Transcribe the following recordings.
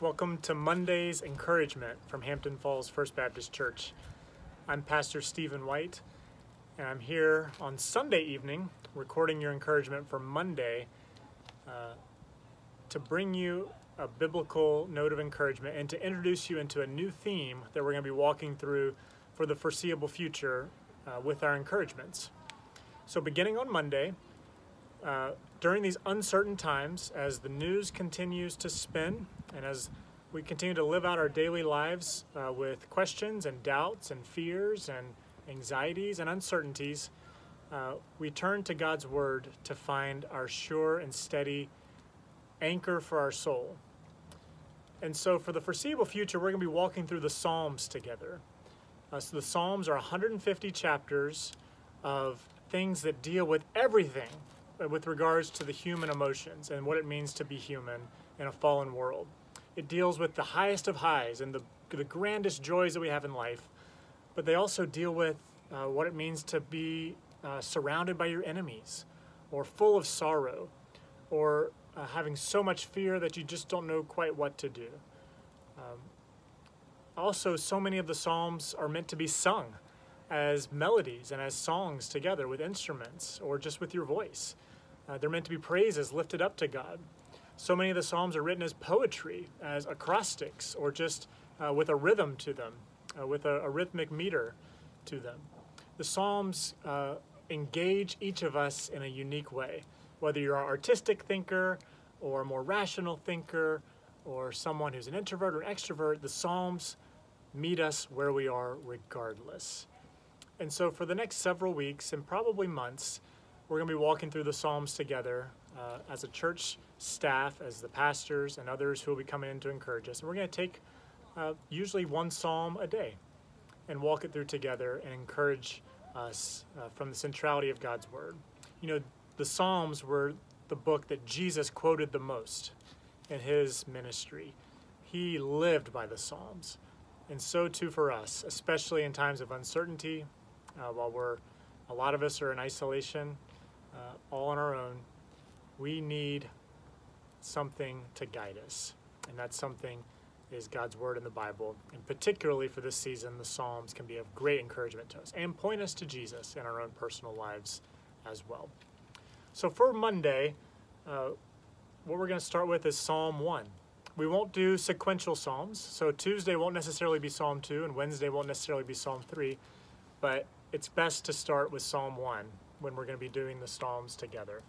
Welcome to Monday's Encouragement from Hampton Falls First Baptist Church. I'm Pastor Stephen White, and I'm here on Sunday evening recording your encouragement for Monday uh, to bring you a biblical note of encouragement and to introduce you into a new theme that we're going to be walking through for the foreseeable future uh, with our encouragements. So, beginning on Monday, uh, during these uncertain times, as the news continues to spin and as we continue to live out our daily lives uh, with questions and doubts and fears and anxieties and uncertainties, uh, we turn to God's Word to find our sure and steady anchor for our soul. And so, for the foreseeable future, we're going to be walking through the Psalms together. Uh, so, the Psalms are 150 chapters of things that deal with everything with regards to the human emotions and what it means to be human in a fallen world. It deals with the highest of highs and the, the grandest joys that we have in life, but they also deal with uh, what it means to be uh, surrounded by your enemies or full of sorrow or uh, having so much fear that you just don't know quite what to do. Um, also, so many of the Psalms are meant to be sung as melodies and as songs together with instruments or just with your voice. Uh, they're meant to be praises lifted up to God. So many of the Psalms are written as poetry, as acrostics, or just uh, with a rhythm to them, uh, with a, a, rhythmic meter to them. The Psalms uh, engage each of us in a unique way. Whether you're an artistic thinker, or a more rational thinker, or someone who's an introvert or an extrovert, the Psalms meet us where we are regardless. And so, for the next several weeks and probably months, we're going to be walking through the Psalms together uh, as a church staff, as the pastors and others who will be coming in to encourage us. And we're going to take uh, usually one psalm a day and walk it through together and encourage us uh, from the centrality of God's Word. You know, the Psalms were the book that Jesus quoted the most in his ministry. He lived by the Psalms. And so too for us, especially in times of uncertainty, uh, while we're, a lot of us are in isolation uh, all on our own. We need something to guide us, and that something is God's Word in the Bible. And particularly for this season, the Psalms can be of great encouragement to us and point us to Jesus in our own personal lives as well. So for Monday, uh, what we're going to start with is Psalm 1. We won't do sequential Psalms, so Tuesday won't necessarily be Psalm 2, and Wednesday won't necessarily be Psalm 3, but it's best to start with Psalm 1 when we're going to be doing the Psalms together.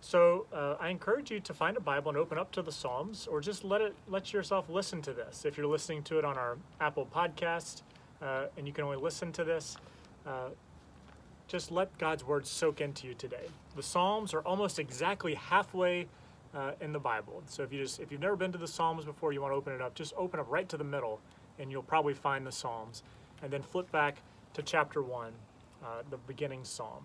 So uh, I encourage you to find a Bible and open up to the Psalms, or just let it let yourself listen to this. If you're listening to it on our Apple Podcast, uh, and you can only listen to this, uh, just let God's word soak into you today. The Psalms are almost exactly halfway uh, in the Bible. So if you just if you've never been to the Psalms before, you want to open it up, just open up right to the middle, and you'll probably find the Psalms, and then flip back to chapter one, uh, the beginning Psalm.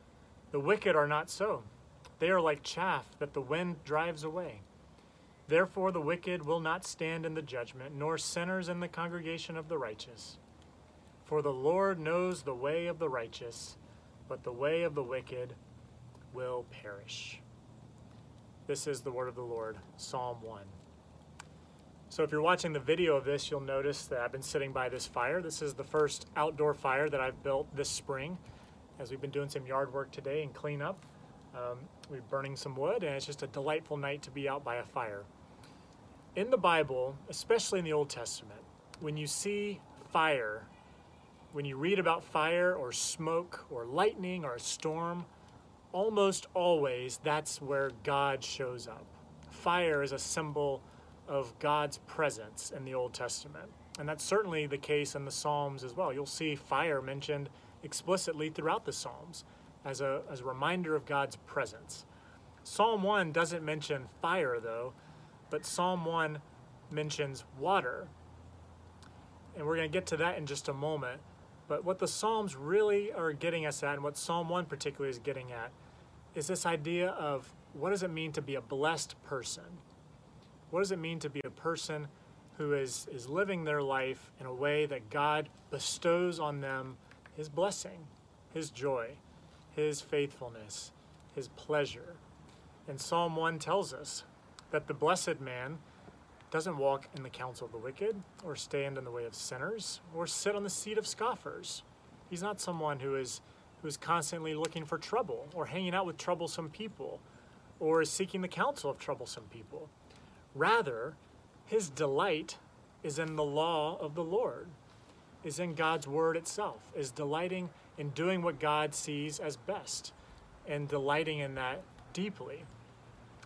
The wicked are not so. They are like chaff that the wind drives away. Therefore, the wicked will not stand in the judgment, nor sinners in the congregation of the righteous. For the Lord knows the way of the righteous, but the way of the wicked will perish. This is the word of the Lord, Psalm 1. So, if you're watching the video of this, you'll notice that I've been sitting by this fire. This is the first outdoor fire that I've built this spring as we've been doing some yard work today and cleanup. Um, we're burning some wood, and it's just a delightful night to be out by a fire. In the Bible, especially in the Old Testament, when you see fire, when you read about fire or smoke or lightning or a storm, almost always that's where God shows up. Fire is a symbol of God's presence in the Old Testament. And that's certainly the case in the Psalms as well. You'll see fire mentioned explicitly throughout the Psalms as a, as a reminder of God's presence. Psalm 1 doesn't mention fire, though, but Psalm 1 mentions water. And we're going to get to that in just a moment. But what the Psalms really are getting us at, and what Psalm 1 particularly is getting at, is this idea of what does it mean to be a blessed person? What does it mean to be a person who is, is living their life in a way that God bestows on them his blessing, his joy, his faithfulness, his pleasure? And Psalm 1 tells us that the blessed man doesn't walk in the counsel of the wicked, or stand in the way of sinners, or sit on the seat of scoffers. He's not someone who is who is constantly looking for trouble, or hanging out with troublesome people, or is seeking the counsel of troublesome people. Rather, his delight is in the law of the Lord, is in God's word itself, is delighting in doing what God sees as best, and delighting in that deeply,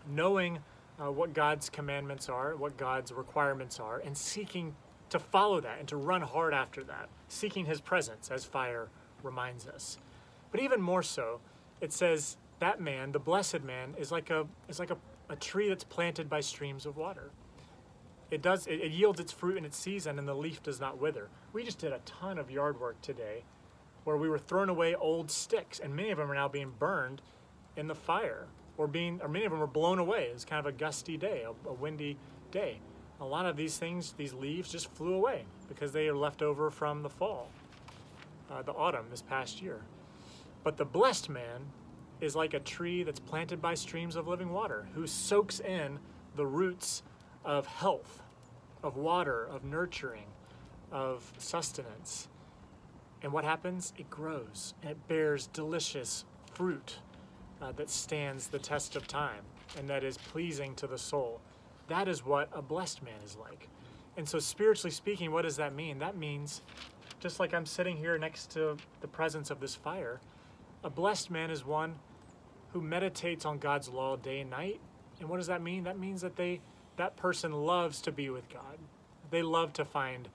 knowing uh, what God's commandments are, what God's requirements are, and seeking to follow that and to run hard after that, seeking His presence, as fire reminds us. But even more so, it says that man, the blessed man, is like a is like a, a tree that's planted by streams of water. It does it, it yields its fruit in its season, and the leaf does not wither. We just did a ton of yard work today, where we were throwing away old sticks, and many of them are now being burned in the fire or being, or many of them were blown away. It was kind of a gusty day, a, a windy day. A lot of these things, these leaves, just flew away because they are left over from the fall, uh, the autumn this past year. But the blessed man is like a tree that's planted by streams of living water, who soaks in the roots of health, of water, of nurturing, of sustenance. And what happens? It grows and it bears delicious fruit uh, that stands the test of time and that is pleasing to the soul. That is what a blessed man is like. And so, spiritually speaking, what does that mean? That means, just like I'm sitting here next to the presence of this fire, a blessed man is one who meditates on God's law day and night. And what does that mean? That means that they that person loves to be with God. They love to find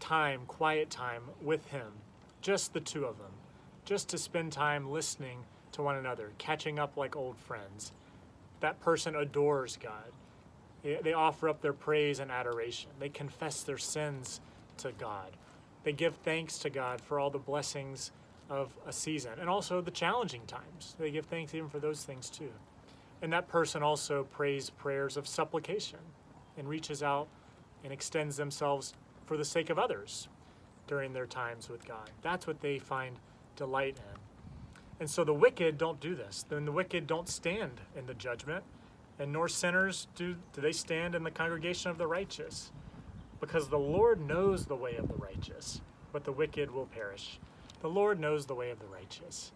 time, quiet time with him, just the two of them, just to spend time listening to one another, catching up like old friends. That person adores God. They offer up their praise and adoration. They confess their sins to God. They give thanks to God for all the blessings of a season and also the challenging times. They give thanks even for those things too. And that person also prays prayers of supplication and reaches out and extends themselves for the sake of others during their times with God. That's what they find delight in. And so the wicked don't do this. Then the wicked don't stand in the judgment, and nor sinners do, do they stand in the congregation of the righteous. Because the Lord knows the way of the righteous, but the wicked will perish. The Lord knows the way of the righteous.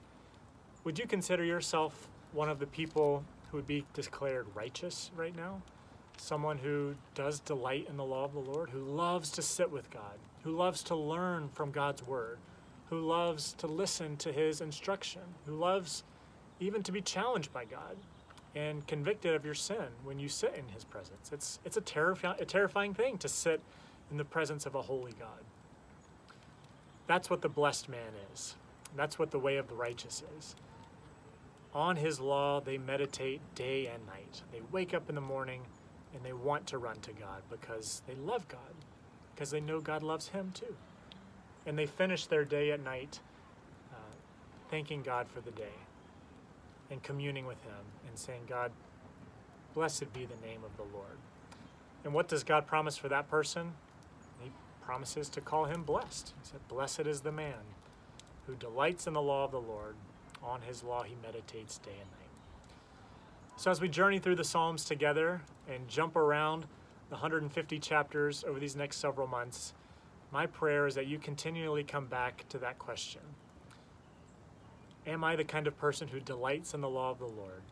Would you consider yourself one of the people who would be declared righteous right now? Someone who does delight in the law of the Lord, who loves to sit with God, who loves to learn from God's word, who loves to listen to his instruction, who loves even to be challenged by God and convicted of your sin when you sit in his presence. It's, it's a, terrifi- a terrifying thing to sit in the presence of a holy God. That's what the blessed man is. That's what the way of the righteous is. On his law, they meditate day and night. They wake up in the morning and they want to run to God because they love God, because they know God loves him too. And they finish their day at night uh, thanking God for the day and communing with Him and saying, God, blessed be the name of the Lord. And what does God promise for that person? He promises to call him blessed. He said, Blessed is the man who delights in the law of the Lord. On his law he meditates day and night. So, as we journey through the Psalms together and jump around the 150 chapters over these next several months, my prayer is that you continually come back to that question Am I the kind of person who delights in the law of the Lord,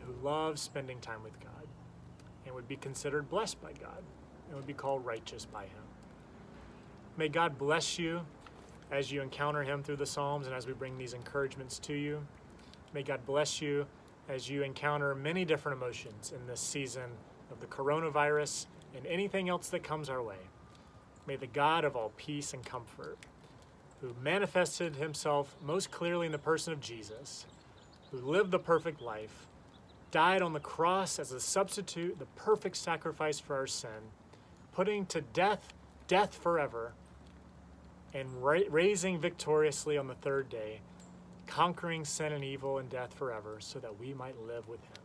who loves spending time with God, and would be considered blessed by God, and would be called righteous by Him? May God bless you as you encounter Him through the Psalms and as we bring these encouragements to you. May God bless you as you encounter many different emotions in this season of the coronavirus and anything else that comes our way. May the God of all peace and comfort, who manifested himself most clearly in the person of Jesus, who lived the perfect life, died on the cross as a substitute, the perfect sacrifice for our sin, putting to death death forever and ra- raising victoriously on the third day, conquering sin and evil and death forever, so that we might live with him.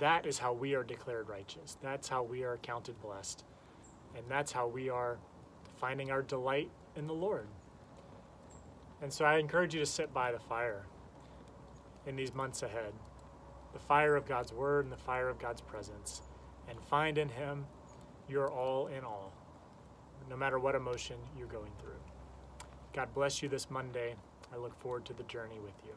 That is how we are declared righteous. That's how we are counted blessed. And that's how we are finding our delight in the Lord. And so I encourage you to sit by the fire in these months ahead the fire of God's Word and the fire of God's presence, and find in Him your all in all, no matter what emotion you're going through. God bless you this Monday. I look forward to the journey with you.